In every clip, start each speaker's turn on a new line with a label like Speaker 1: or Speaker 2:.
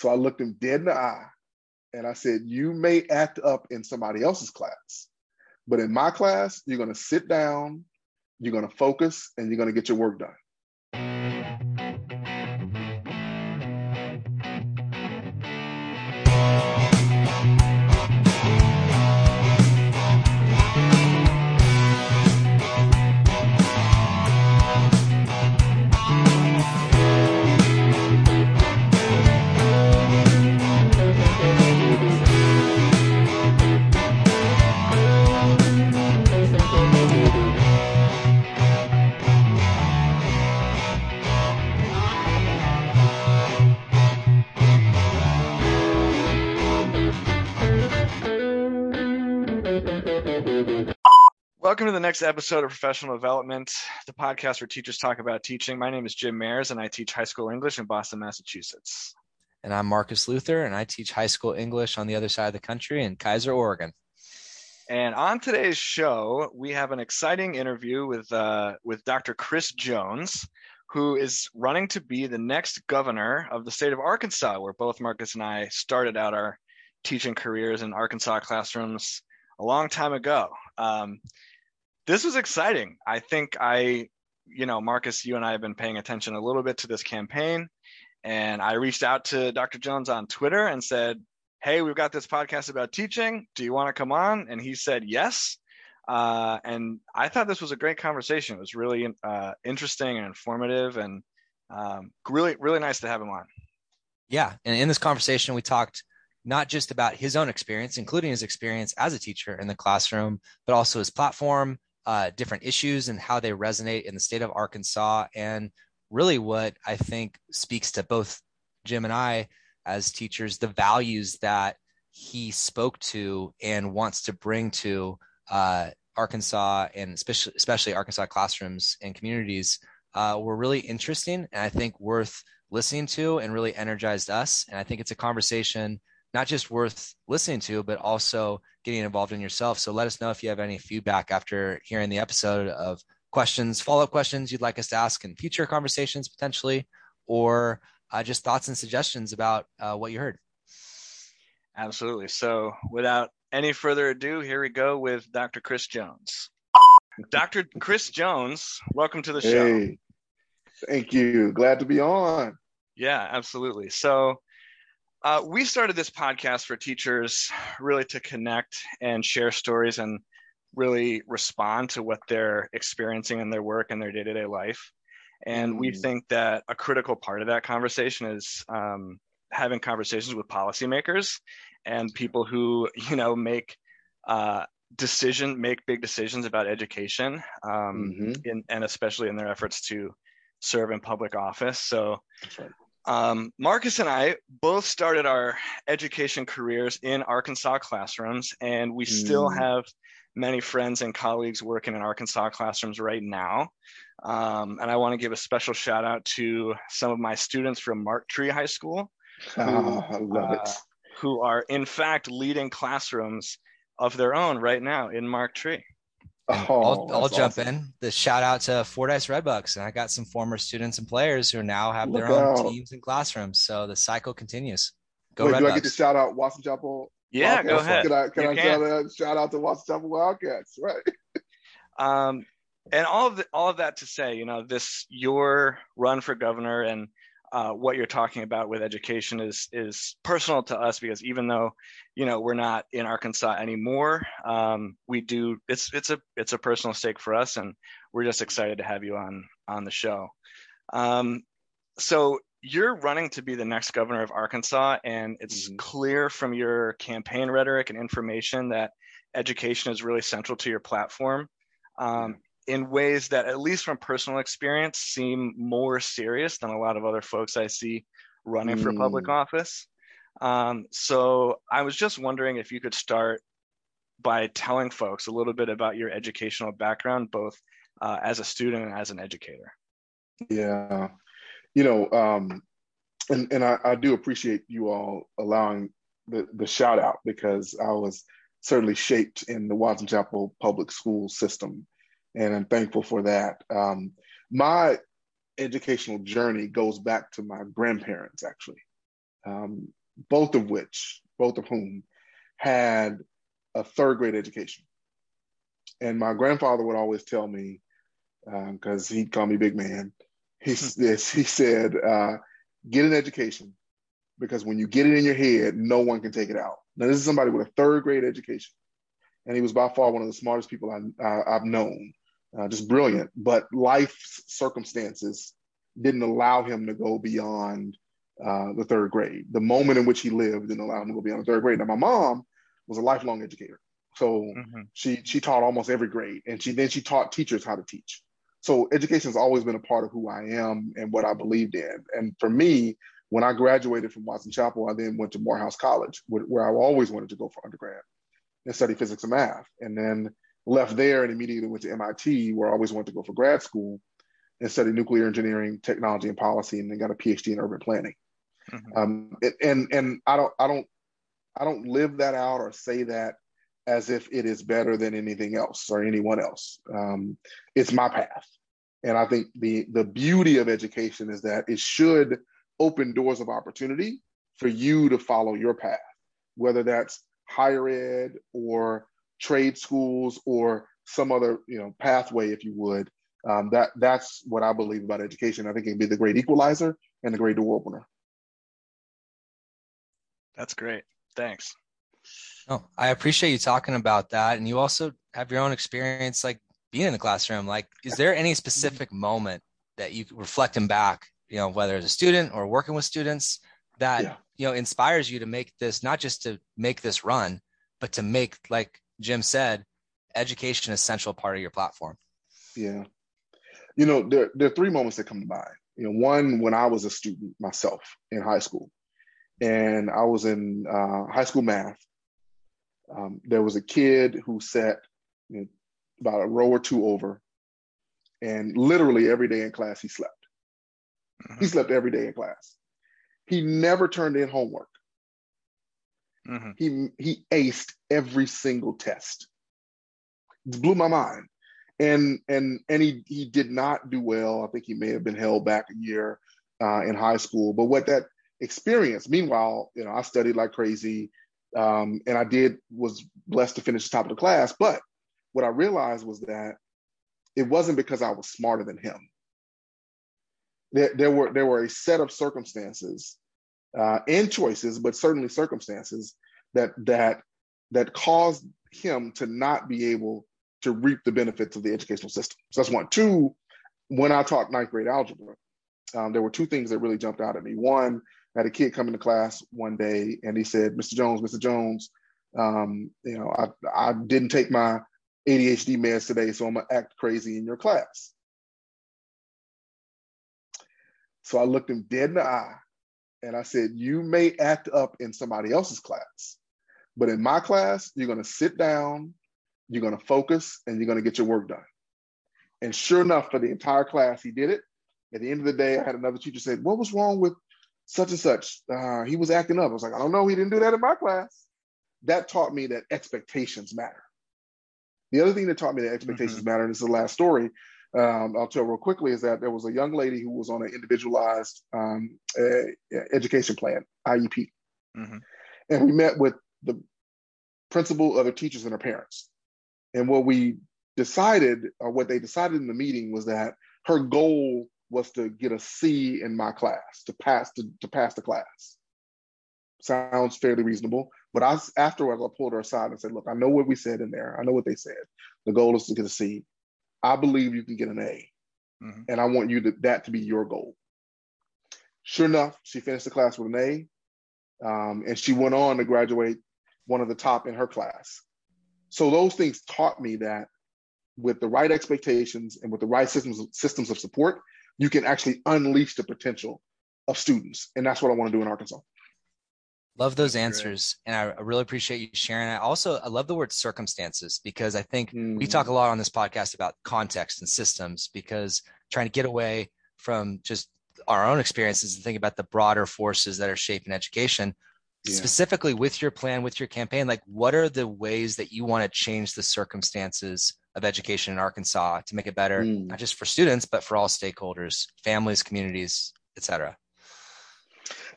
Speaker 1: So I looked him dead in the eye and I said, You may act up in somebody else's class, but in my class, you're going to sit down, you're going to focus, and you're going to get your work done.
Speaker 2: Welcome to the next episode of Professional Development, the podcast where teachers talk about teaching. My name is Jim Mayers, and I teach high school English in Boston, Massachusetts.
Speaker 3: And I'm Marcus Luther, and I teach high school English on the other side of the country in Keizer, Oregon.
Speaker 2: And on today's show, we have an exciting interview with uh, with Dr. Chris Jones, who is running to be the next governor of the state of Arkansas, where both Marcus and I started out our teaching careers in Arkansas classrooms a long time ago. Um, this was exciting. I think I, you know, Marcus, you and I have been paying attention a little bit to this campaign. And I reached out to Dr. Jones on Twitter and said, Hey, we've got this podcast about teaching. Do you want to come on? And he said yes. Uh, and I thought this was a great conversation. It was really uh, interesting and informative, and um, really, really nice to have him on.
Speaker 3: Yeah, and in this conversation, we talked not just about his own experience, including his experience as a teacher in the classroom, but also his platform, uh, different issues and how they resonate in the state of Arkansas. And really, what I think speaks to both Jim and I as teachers, the values that he spoke to and wants to bring to uh, Arkansas and especially, especially Arkansas classrooms and communities uh, were really interesting and I think worth listening to and really energized us. And I think it's a conversation not just worth listening to, but also getting involved in yourself. So let us know if you have any feedback after hearing the episode of questions, follow up questions you'd like us to ask in future conversations potentially, or uh, just thoughts and suggestions about uh, what you heard.
Speaker 2: Absolutely. So without any further ado, here we go with Dr. Chris Jones. Dr. Chris Jones, welcome to the show. Hey,
Speaker 1: thank you. Glad to be on.
Speaker 2: Yeah, absolutely. So uh, we started this podcast for teachers really to connect and share stories and really respond to what they're experiencing in their work and their day to day life. And we think that a critical part of that conversation is um, having conversations with policymakers and people who, you know, make uh, decision make big decisions about education um, mm-hmm. in, and especially in their efforts to serve in public office. So right. Um, Marcus and I both started our education careers in Arkansas classrooms, and we still mm. have many friends and colleagues working in Arkansas classrooms right now. Um, and I want to give a special shout out to some of my students from Marked Tree High School, who,
Speaker 1: oh, uh,
Speaker 2: who are in fact leading classrooms of their own right now in Marked Tree.
Speaker 3: Oh, I'll, I'll jump awesome. in. The shout out to Fordyce Redbugs, and I got some former students and players who now have Look their own teams and classrooms. So the cycle continues.
Speaker 1: Go Wait, Redbugs. do I get to shout out Watson Chapel?
Speaker 2: Yeah,
Speaker 1: Wildcats?
Speaker 2: go ahead.
Speaker 1: Can I, can I Shout, out, shout out to Watson Chapel Wildcats? Right.
Speaker 2: um, and all of the, all of that to say, you know, this your run for governor and uh, what you're talking about with education is is personal to us because even though you know we're not in Arkansas anymore, um, we do it's it's a it's a personal stake for us, and we're just excited to have you on on the show. Um, so you're running to be the next governor of Arkansas, and it's mm-hmm. clear from your campaign rhetoric and information that education is really central to your platform. Um, in ways that, at least from personal experience, seem more serious than a lot of other folks I see running mm. for public hmm. office. Um, so I was just wondering if you could start by telling folks a little bit about your educational background, both uh, as a student and as an educator.
Speaker 1: Yeah, you know, um, and and I, I do appreciate you all allowing the the shout out because I was certainly shaped in the Watson Chapel public school system and I'm thankful for that. Um, my educational journey goes back to my grandparents, actually. um, both of which, both of whom, had a third grade education. And my grandfather would always tell me, because um, he'd call me big man, he, yes, he said, uh, get an education because when you get it in your head, no one can take it out. Now, this is somebody with a third grade education. And he was by far one of the smartest people I, have known, uh, just brilliant. But life's circumstances didn't allow him to go beyond uh, the third grade. The moment in which he lived didn't allow him to go beyond the third grade. Now, my mom was a lifelong educator. So mm-hmm. she she taught almost every grade, and she then she taught teachers how to teach. So education has always been a part of who I am and what I believed in. And for me, when I graduated from Watson Chapel, I then went to Morehouse College, where I always wanted to go for undergrad and study physics and math. And then left there and immediately went to MIT, where I always wanted to go for grad school and study nuclear engineering, technology, and policy, and then got a PhD in urban planning. Mm-hmm. Um, and and I don't I don't I don't live that out or say that as if it is better than anything else or anyone else. Um, it's my path, and I think the the beauty of education is that it should open doors of opportunity for you to follow your path, whether that's higher ed or trade schools or some other you know pathway, if you would. Um, that that's what I believe about education. I think it can be the great equalizer and the great door opener.
Speaker 2: That's great. Thanks.
Speaker 3: Oh, I appreciate you talking about that. And you also have your own experience like being in the classroom. Like, is there any specific moment that you reflecting back, you know, whether as a student or working with students that, yeah. you know, inspires you to make this, not just to make this run, but to make, like Jim said, education is a central part of your platform?
Speaker 1: Yeah. You know, there, there are three moments that come to mind. You know, one when I was a student myself in high school and I was in uh, high school math. Um, there was a kid who sat you know, about a row or two over, and literally every day in class he slept. Mm-hmm. He slept every day in class. He never turned in homework. Mm-hmm. He he aced every single test. It blew my mind. And and and he he did not do well. I think he may have been held back a year uh, in high school. But what that experience. Meanwhile, you know, I studied like crazy, um, and I did was blessed to finish the top of the class. But what I realized was that it wasn't because I was smarter than him. There, there were there were a set of circumstances uh, and choices, but certainly circumstances that that that caused him to not be able to reap the benefits of the educational system. So that's one. Two, when I taught ninth grade algebra, um, there were two things that really jumped out at me. One, I had a kid come into class one day and he said, Mr. Jones, Mr. Jones, um, you know, I, I didn't take my ADHD meds today, so I'm gonna act crazy in your class. So I looked him dead in the eye and I said, You may act up in somebody else's class, but in my class, you're gonna sit down, you're gonna focus, and you're gonna get your work done. And sure enough, for the entire class, he did it. At the end of the day, I had another teacher say, What was wrong with such and such. Uh, he was acting up. I was like, I don't know. He didn't do that in my class. That taught me that expectations matter. The other thing that taught me that expectations mm-hmm. matter, and this is the last story um, I'll tell real quickly, is that there was a young lady who was on an individualized um, education plan, IEP. Mm-hmm. And we met with the principal, other teachers, and her parents. And what we decided, or what they decided in the meeting, was that her goal was to get a C in my class, to pass to, to pass the class. Sounds fairly reasonable. But I afterwards I pulled her aside and said, look, I know what we said in there. I know what they said. The goal is to get a C. I believe you can get an A. Mm-hmm. And I want you to that to be your goal. Sure enough, she finished the class with an A. Um, and she went on to graduate one of the top in her class. So those things taught me that with the right expectations and with the right systems systems of support, you can actually unleash the potential of students. And that's what I want to do in Arkansas.
Speaker 3: Love those answers. And I really appreciate you sharing. I also I love the word circumstances because I think mm. we talk a lot on this podcast about context and systems because trying to get away from just our own experiences and think about the broader forces that are shaping education. Yeah. Specifically with your plan, with your campaign, like what are the ways that you want to change the circumstances of education in Arkansas to make it better, mm. not just for students, but for all stakeholders, families, communities, et cetera?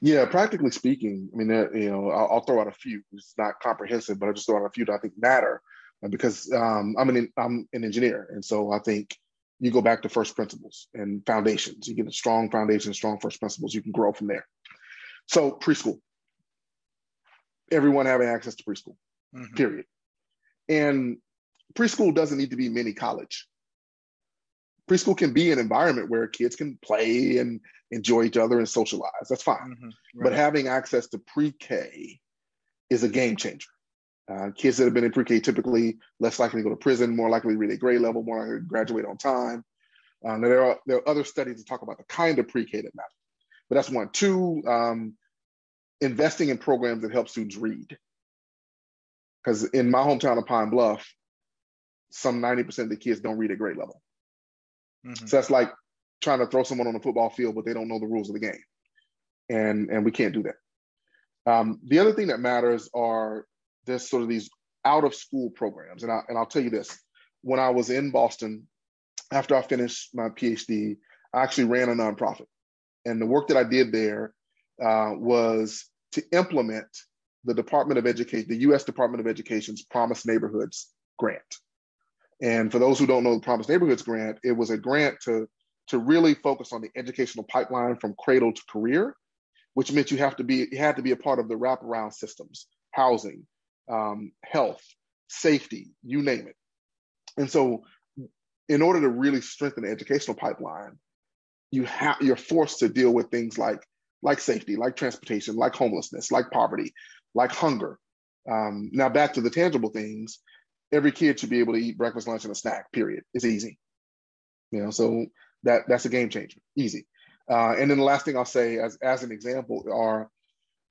Speaker 1: Yeah, practically speaking, I mean, you know, I'll, I'll, throw out a few. It's not comprehensive, but I just throw out a few that I think matter uh, because um, I'm an I'm an engineer, and so I think you go back to first principles and foundations. You get a strong foundation, strong first principles. You can grow from there. So preschool, everyone having access to preschool, mm-hmm. period. And preschool doesn't need to be mini college. Preschool can be an environment where kids can play and enjoy each other and socialize. That's fine. Mm-hmm. Right. But having access to pre-K is a game changer. Uh, kids that have been in pre-K typically less likely to go to prison, more likely to read a grade level, more likely to graduate on time. Um, there are there are other studies that talk about the kind of pre-K that matter, but that's one. Two, um, investing in programs that help students read. Because in my hometown of Pine Bluff, some 90% of the kids don't read at grade level. Mm-hmm. So that's like trying to throw someone on the football field, but they don't know the rules of the game. And, and we can't do that. Um, the other thing that matters are this sort of these out of school programs. And, I, and I'll tell you this when I was in Boston, after I finished my PhD, I actually ran a nonprofit. And the work that I did there uh, was to implement the Department of Education, the US Department of Education's Promise Neighborhoods grant. And for those who don't know the Promise Neighborhoods grant, it was a grant to, to really focus on the educational pipeline from cradle to career, which meant you have to be you had to be a part of the wraparound systems, housing, um, health, safety, you name it. And so in order to really strengthen the educational pipeline, you have you're forced to deal with things like like safety, like transportation, like homelessness, like poverty, like hunger. Um, now back to the tangible things, every kid should be able to eat breakfast, lunch, and a snack. Period. It's easy. You know, so that that's a game changer. Easy. Uh, and then the last thing I'll say, as as an example, are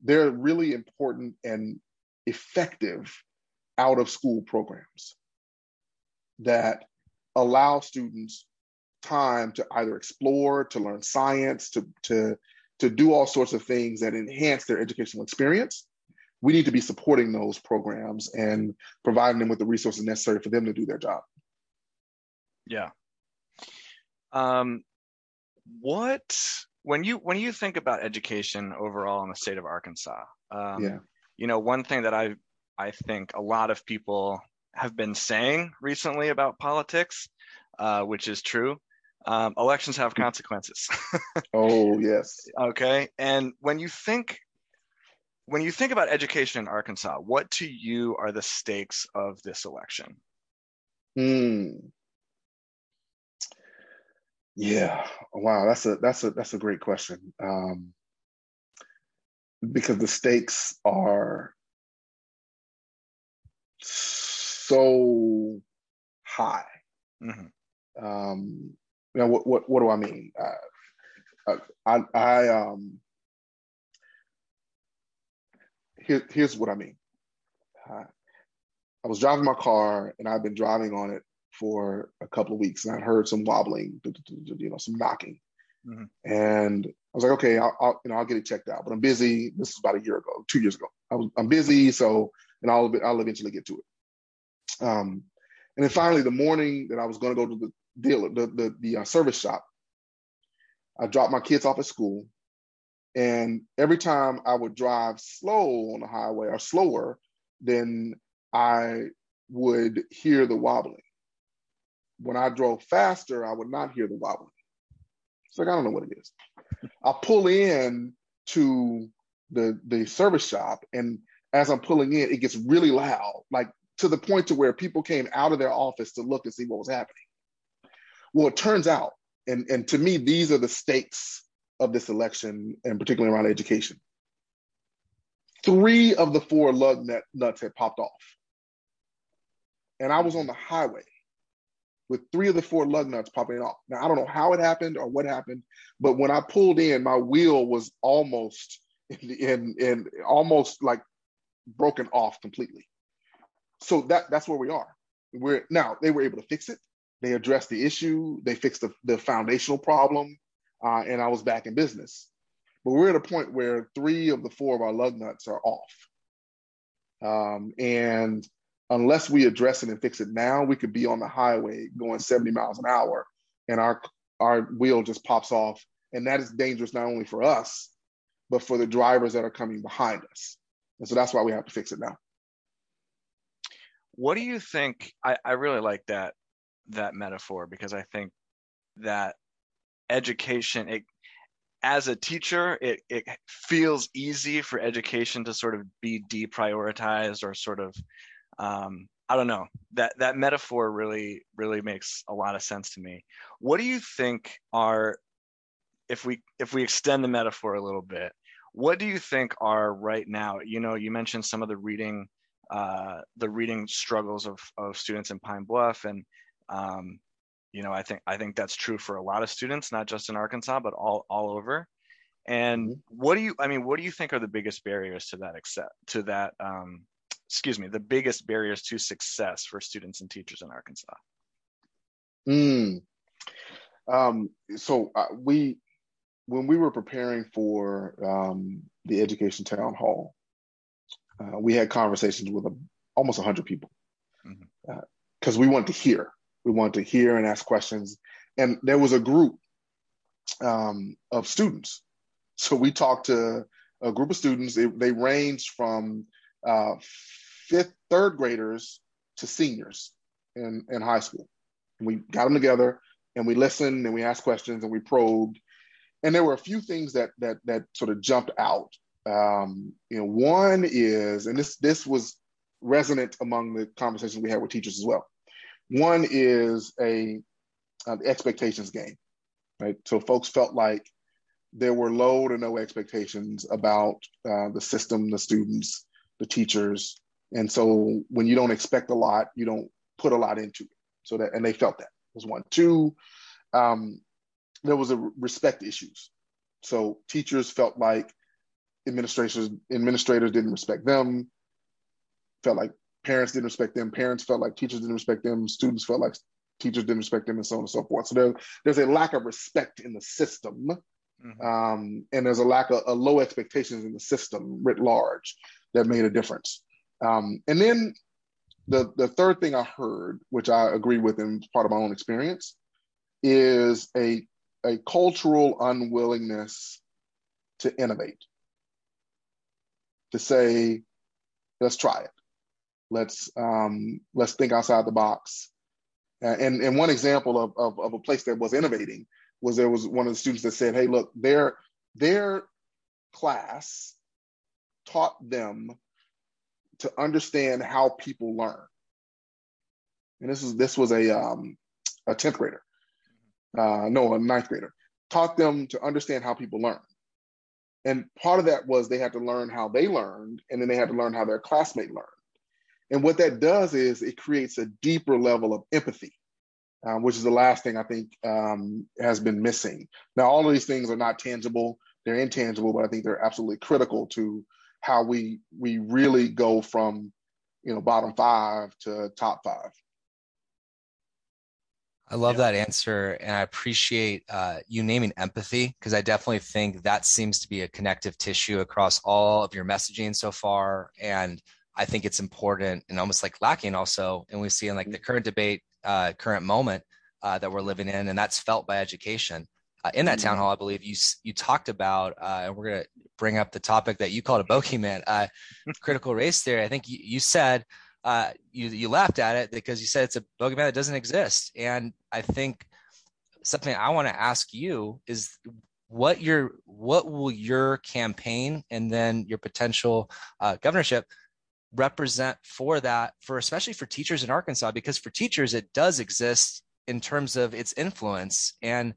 Speaker 1: they're really important and effective out of school programs that allow students time to either explore, to learn science, to to to do all sorts of things that enhance their educational experience we need to be supporting those programs and providing them with the resources necessary for them to do their job.
Speaker 2: Yeah. Um, what when you when you think about education overall in the state of Arkansas, um, yeah. you know, one thing that I I think a lot of people have been saying recently about politics, uh, which is true. Um, elections have consequences.
Speaker 1: oh yes.
Speaker 2: Okay, and when you think when you think about education in Arkansas, what to you are the stakes of this election?
Speaker 1: Hmm. Yeah. Wow. That's a that's a that's a great question. Um, because the stakes are so high. Mm-hmm. Um, you know what, what what do I mean? Uh, I I um here, here's what I mean. Uh, I was driving my car and I've been driving on it for a couple of weeks and I heard some wobbling, you know, some knocking. Mm-hmm. And I was like, okay, I'll, I'll, you know, I'll get it checked out, but I'm busy. This is about a year ago, two years ago. I was, I'm busy. So, and I'll, I'll eventually get to it. Um, and then finally the morning that I was going to go to the dealer, the, the, the uh, service shop, I dropped my kids off at school and every time I would drive slow on the highway or slower, then I would hear the wobbling. When I drove faster, I would not hear the wobbling. It's like, I don't know what it is. I pull in to the, the service shop, and as I'm pulling in, it gets really loud, like to the point to where people came out of their office to look and see what was happening. Well, it turns out, and, and to me, these are the stakes of this election, and particularly around education. Three of the four lug nut, nuts had popped off. And I was on the highway with three of the four lug nuts popping off. Now, I don't know how it happened or what happened, but when I pulled in, my wheel was almost in, in, almost like broken off completely. So that that's where we are. We're now they were able to fix it. They addressed the issue. They fixed the, the foundational problem uh, and I was back in business. But we're at a point where three of the four of our lug nuts are off. Um, and unless we address it and fix it now, we could be on the highway going 70 miles an hour and our our wheel just pops off. And that is dangerous not only for us, but for the drivers that are coming behind us. And so that's why we have to fix it now.
Speaker 2: What do you think? I, I really like that that metaphor because I think that education it as a teacher it, it feels easy for education to sort of be deprioritized or sort of um, i don't know. That that metaphor really really makes a lot of sense to me. What do you think are if we if we extend the metaphor a little bit what do you think are right now you know you mentioned some of the reading uh, the reading struggles of, of students in pine bluff and um, you know, I think I think that's true for a lot of students, not just in Arkansas, but all all over. And mm-hmm. what do you? I mean, what do you think are the biggest barriers to that? Accept to that. Um, excuse me, the biggest barriers to success for students and teachers in Arkansas.
Speaker 1: Hmm. Um, so uh, we, when we were preparing for um, the education town hall, uh, we had conversations with a, almost hundred people because mm-hmm. uh, we wanted to hear we wanted to hear and ask questions. And there was a group um, of students. So we talked to a group of students. They, they ranged from uh, fifth, third graders to seniors in, in high school. And we got them together and we listened and we asked questions and we probed. And there were a few things that that that sort of jumped out. Um, you know, one is, and this this was resonant among the conversations we had with teachers as well. One is a uh, expectations game, right? So folks felt like there were low to no expectations about uh, the system, the students, the teachers, and so when you don't expect a lot, you don't put a lot into it. So that and they felt that was one. Two, um, there was a respect issues. So teachers felt like administrators administrators didn't respect them. Felt like parents didn't respect them, parents felt like teachers didn't respect them, students felt like teachers didn't respect them, and so on and so forth. So there, there's a lack of respect in the system, mm-hmm. um, and there's a lack of a low expectations in the system writ large that made a difference. Um, and then the the third thing I heard, which I agree with and part of my own experience, is a a cultural unwillingness to innovate, to say, let's try it. Let's um, let's think outside the box. Uh, and and one example of, of, of a place that was innovating was there was one of the students that said, "Hey, look, their their class taught them to understand how people learn." And this is this was a um, a tenth grader, uh, no, a ninth grader, taught them to understand how people learn. And part of that was they had to learn how they learned, and then they had to learn how their classmate learned. And what that does is it creates a deeper level of empathy, um, which is the last thing I think um, has been missing. Now, all of these things are not tangible; they're intangible, but I think they're absolutely critical to how we we really go from you know bottom five to top five.
Speaker 3: I love yeah. that answer, and I appreciate uh, you naming empathy because I definitely think that seems to be a connective tissue across all of your messaging so far. And I think it's important and almost like lacking also. And we see in like the current debate, uh, current moment uh, that we're living in, and that's felt by education. Uh, in that town mm-hmm. hall, I believe you you talked about, uh, and we're going to bring up the topic that you called a bogeyman, uh, critical race theory. I think you, you said uh, you you laughed at it because you said it's a bogeyman that doesn't exist, and I think something I want to ask you is what your what will your campaign and then your potential uh, governorship represent for that for especially for teachers in Arkansas because for teachers it does exist in terms of its influence and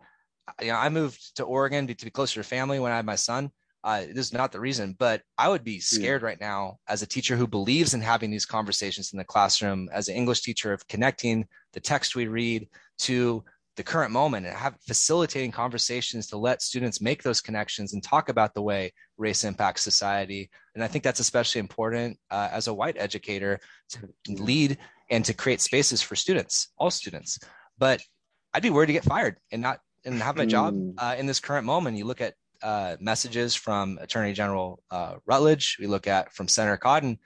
Speaker 3: you know I moved to Oregon to be closer to family when I had my son uh, this is not the reason but I would be scared yeah. right now as a teacher who believes in having these conversations in the classroom as an English teacher of connecting the text we read to the current moment and have facilitating conversations to let students make those connections and talk about the way race impacts society. And I think that's especially important uh, as a white educator to lead and to create spaces for students, all students. But I'd be worried to get fired and not and have my job hmm. uh, in this current moment. You look at uh, messages from Attorney General uh, Rutledge. We look at from Senator Cotton.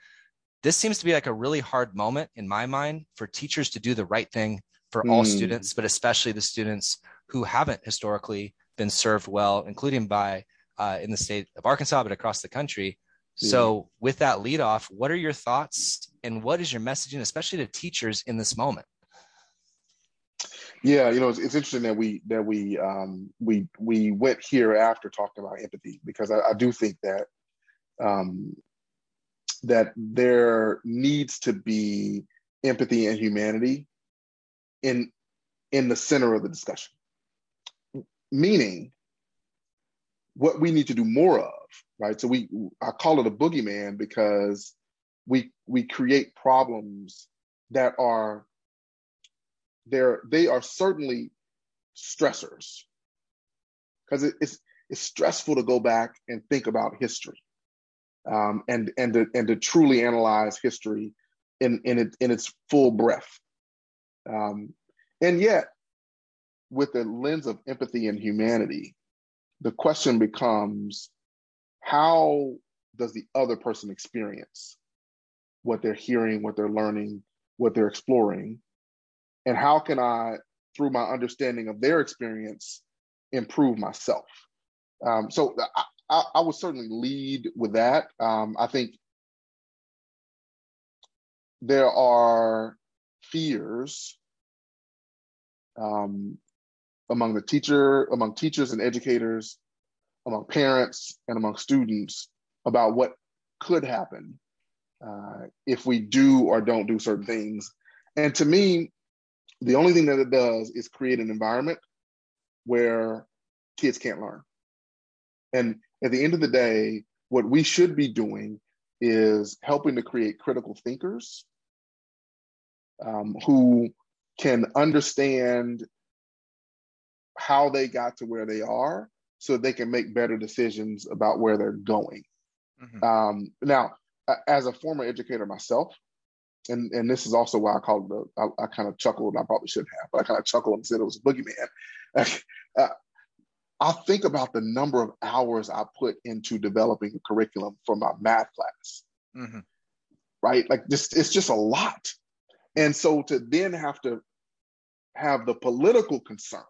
Speaker 3: This seems to be like a really hard moment in my mind for teachers to do the right thing for all hmm. students, but especially the students who haven't historically been served well, including by uh, in the state of Arkansas, but across the country. So, with that lead off, what are your thoughts and what is your messaging, especially to teachers in this moment?
Speaker 1: Yeah, you know, it's, it's interesting that we that we um, we we went here after talking about empathy because I, I do think that um, that there needs to be empathy and humanity in in the center of the discussion. Meaning, what we need to do more of, right? So we I call it a boogeyman because we we create problems that are they're they are certainly stressors because it, it's it's stressful to go back and think about history um, and and to, and to truly analyze history in in it, in its full breadth um, and yet with the lens of empathy and humanity the question becomes how does the other person experience what they're hearing, what they're learning, what they're exploring? And how can I, through my understanding of their experience, improve myself? Um, so I, I, I, would certainly lead with that. Um, I think there are fears um, among the teacher, among teachers and educators, among parents and among students about what could happen uh, if we do or don't do certain things. And to me, the only thing that it does is create an environment where kids can't learn. And at the end of the day, what we should be doing is helping to create critical thinkers um, who can understand how they got to where they are so they can make better decisions about where they're going. Mm-hmm. Um, now, as a former educator myself, and, and this is also why I called the, I, I kind of chuckled, I probably shouldn't have, but I kind of chuckled and said it was a boogeyman. uh, I think about the number of hours I put into developing a curriculum for my math class. Mm-hmm. Right? Like this, it's just a lot. And so to then have to have the political concern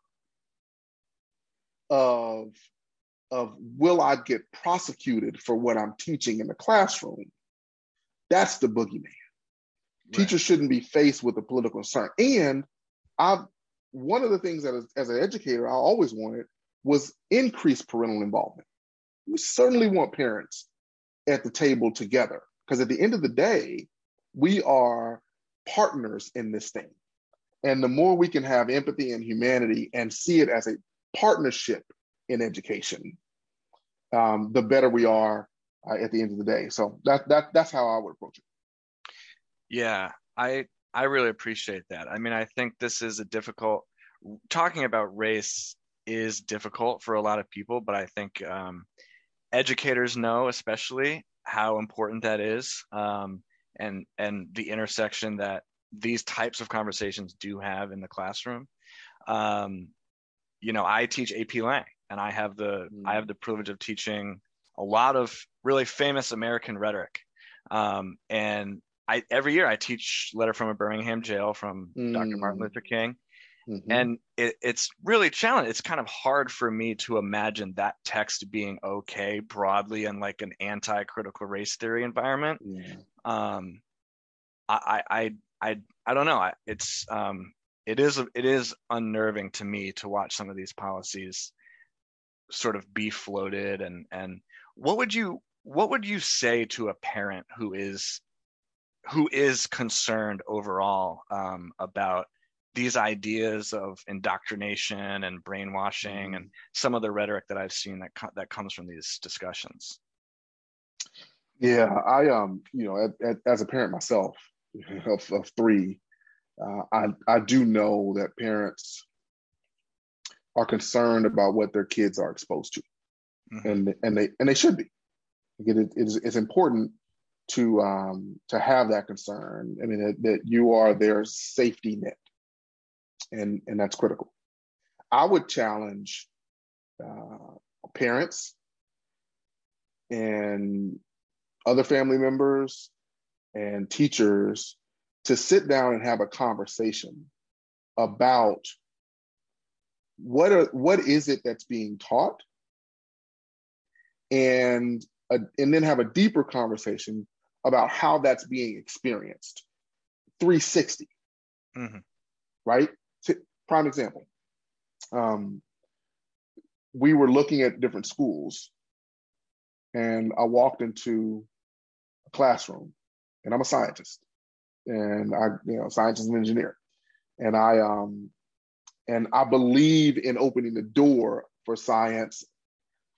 Speaker 1: of of will I get prosecuted for what I'm teaching in the classroom? That's the boogeyman. Right. Teachers shouldn't be faced with a political concern. And I, one of the things that as, as an educator I always wanted was increased parental involvement. We certainly want parents at the table together because at the end of the day, we are partners in this thing. And the more we can have empathy and humanity and see it as a partnership in education, um, the better we are uh, at the end of the day. So that that that's how I would approach it.
Speaker 2: Yeah, I I really appreciate that. I mean, I think this is a difficult talking about race is difficult for a lot of people, but I think um, educators know, especially, how important that is, um, and and the intersection that these types of conversations do have in the classroom. Um, you know, I teach AP Lang, and I have the mm. I have the privilege of teaching a lot of really famous American rhetoric. Um, and I every year I teach letter from a Birmingham jail from mm. Dr. Martin Luther King. Mm-hmm. And it, it's really challenging. It's kind of hard for me to imagine that text being okay broadly in like an anti-critical race theory environment. Yeah. Um, I, I, I, I don't know. It's um, it is it is unnerving to me to watch some of these policies sort of be floated and and what would you what would you say to a parent who is who is concerned overall um, about these ideas of indoctrination and brainwashing and some of the rhetoric that I've seen that co- that comes from these discussions.
Speaker 1: Yeah, I um, you know, as a parent myself of, of three, uh, I, I do know that parents are concerned about what their kids are exposed to, mm-hmm. and and they and they should be. It, it is it's important to um, to have that concern. I mean that, that you are their safety net, and and that's critical. I would challenge uh, parents and other family members and teachers to sit down and have a conversation about what are what is it that's being taught and a, and then have a deeper conversation about how that's being experienced 360 mm-hmm. right prime example um, we were looking at different schools and i walked into a classroom and i'm a scientist and i you know scientist and engineer and i um and i believe in opening the door for science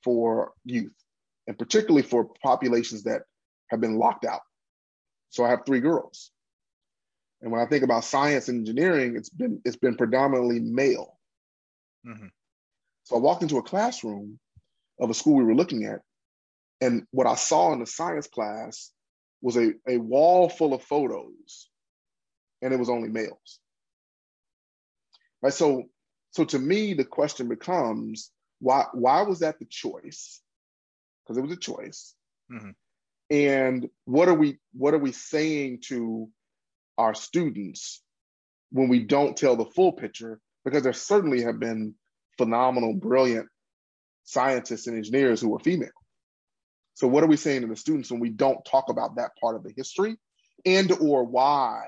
Speaker 1: for youth and particularly for populations that have been locked out. So I have three girls. And when I think about science and engineering, it's been it's been predominantly male. Mm-hmm. So I walked into a classroom of a school we were looking at, and what I saw in the science class was a, a wall full of photos, and it was only males. Right. So so to me, the question becomes why why was that the choice? Because it was a choice. Mm-hmm. And what are we what are we saying to our students when we don't tell the full picture? Because there certainly have been phenomenal, brilliant scientists and engineers who are female. So what are we saying to the students when we don't talk about that part of the history and or why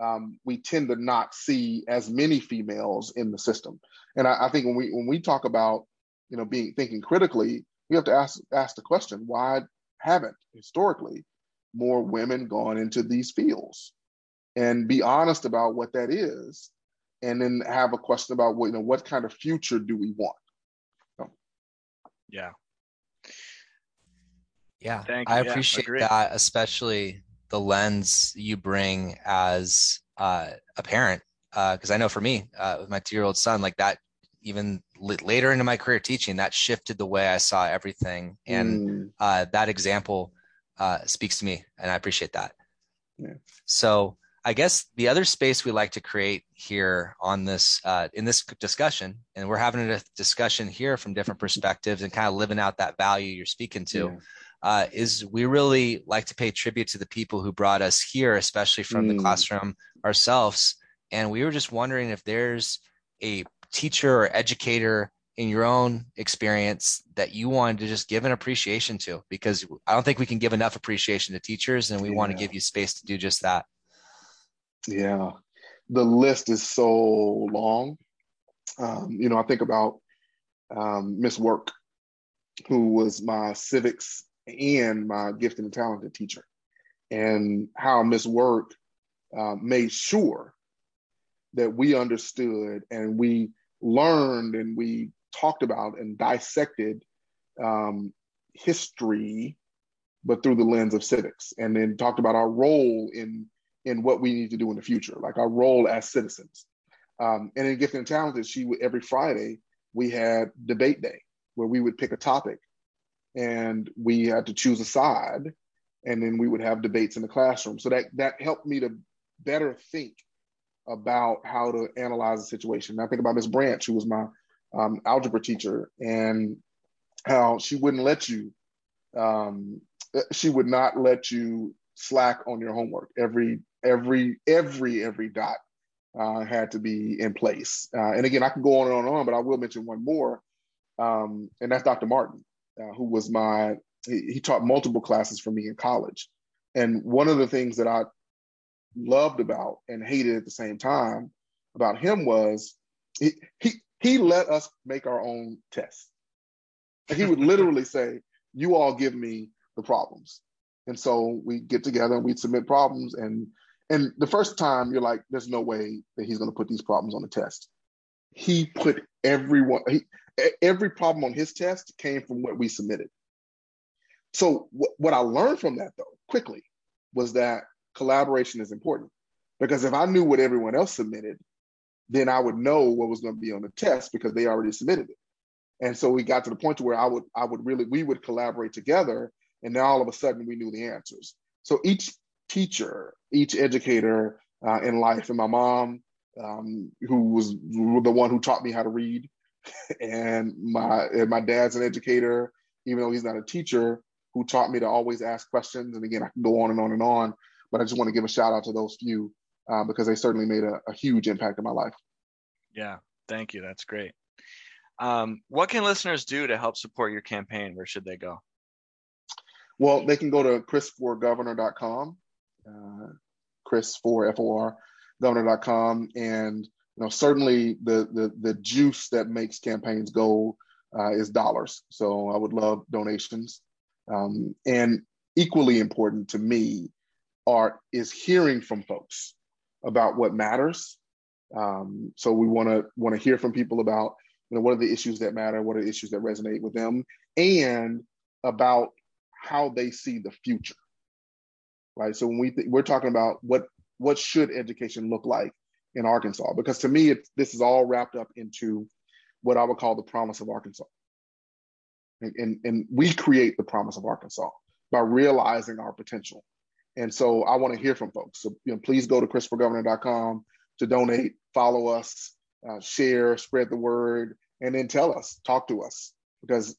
Speaker 1: um, we tend to not see as many females in the system. And I, I, think when we when we talk about you know being thinking critically, we have to ask ask the question: Why haven't historically more women gone into these fields? And be honest about what that is, and then have a question about what you know what kind of future do we want? So.
Speaker 2: Yeah.
Speaker 3: Yeah, I appreciate yeah, that, especially the lens you bring as uh, a parent because uh, I know for me uh, with my two year old son like that even l- later into my career teaching that shifted the way I saw everything and mm. Uh, that example uh, speaks to me and I appreciate that. Yeah. So I guess the other space we like to create here on this uh, in this discussion, and we're having a discussion here from different perspectives and kind of living out that value you're speaking to. Yeah uh, is we really like to pay tribute to the people who brought us here, especially from mm. the classroom ourselves. And we were just wondering if there's a teacher or educator in your own experience that you wanted to just give an appreciation to, because I don't think we can give enough appreciation to teachers, and we yeah. want to give you space to do just that.
Speaker 1: Yeah, the list is so long. Um, you know, I think about um, Miss Work, who was my civics and my gifted and talented teacher, and how Miss Work uh, made sure that we understood and we learned and we talked about and dissected um, history, but through the lens of civics, and then talked about our role in in what we need to do in the future, like our role as citizens. Um, and in gifted and talented, she would every Friday we had debate day where we would pick a topic and we had to choose a side and then we would have debates in the classroom. So that that helped me to better think about how to analyze the situation. And i think about miss branch who was my um, algebra teacher and how she wouldn't let you um, she would not let you slack on your homework. Every every every every dot uh, had to be in place uh, and again i can go on and on and on but i will mention one more um, and that's dr martin uh, who was my, he, he taught multiple classes for me in college. And one of the things that I loved about and hated at the same time about him was he, he, he let us make our own tests. he would literally say, you all give me the problems. And so we get together and we submit problems. And and the first time you're like, there's no way that he's going to put these problems on the test. He put everyone, he, every problem on his test came from what we submitted. So wh- what I learned from that though, quickly, was that collaboration is important. Because if I knew what everyone else submitted, then I would know what was going to be on the test because they already submitted it. And so we got to the point to where I would I would really we would collaborate together, and now all of a sudden we knew the answers. So each teacher, each educator uh, in life, and my mom, um, who was the one who taught me how to read, and my and my dad's an educator, even though he's not a teacher, who taught me to always ask questions. And again, I can go on and on and on, but I just want to give a shout out to those few uh, because they certainly made a, a, huge impact in my life.
Speaker 2: Yeah, thank you. That's great. Um, what can listeners do to help support your campaign? Where should they go?
Speaker 1: Well, they can go to chrisforgovernor.com, Chris for F-O-R, governor.com. And, you know, certainly the, the, the juice that makes campaigns go uh, is dollars. So I would love donations. Um, and equally important to me are is hearing from folks about what matters. Um, so we want to want to hear from people about you know what are the issues that matter, what are the issues that resonate with them, and about how they see the future. Right. So when we th- we're talking about what what should education look like in Arkansas, because to me it, this is all wrapped up into what I would call the promise of Arkansas. And, and, and we create the promise of Arkansas by realizing our potential. And so I want to hear from folks. So you know, please go to chrisforgovernor.com to donate, follow us, uh, share, spread the word, and then tell us, talk to us. Because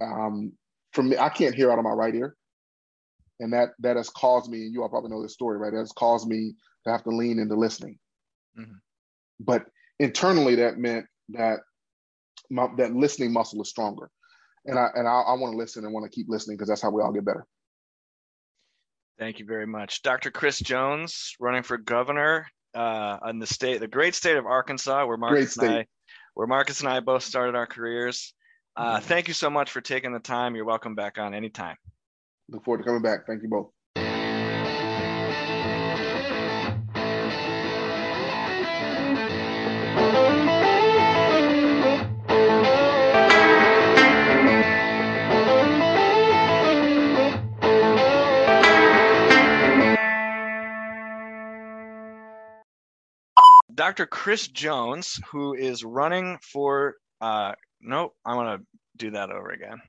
Speaker 1: um, me, I can't hear out of my right ear. And that that has caused me, and you all probably know this story, right? That has caused me to have to lean into listening. Mm-hmm. But internally, that meant that my, that listening muscle is stronger and I and I, I want to listen and want to keep listening because that's how we all get better.
Speaker 2: Thank you very much, Dr. Chris Jones, running for governor uh, in the state, the great state of Arkansas, where Marcus and I, where Marcus and I both started our careers. Uh, mm-hmm. Thank you so much for taking the time. You're welcome back on anytime.
Speaker 1: Look forward to coming back. Thank you both.
Speaker 2: Dr. Chris Jones, who is running for, uh, nope, I want to do that over again.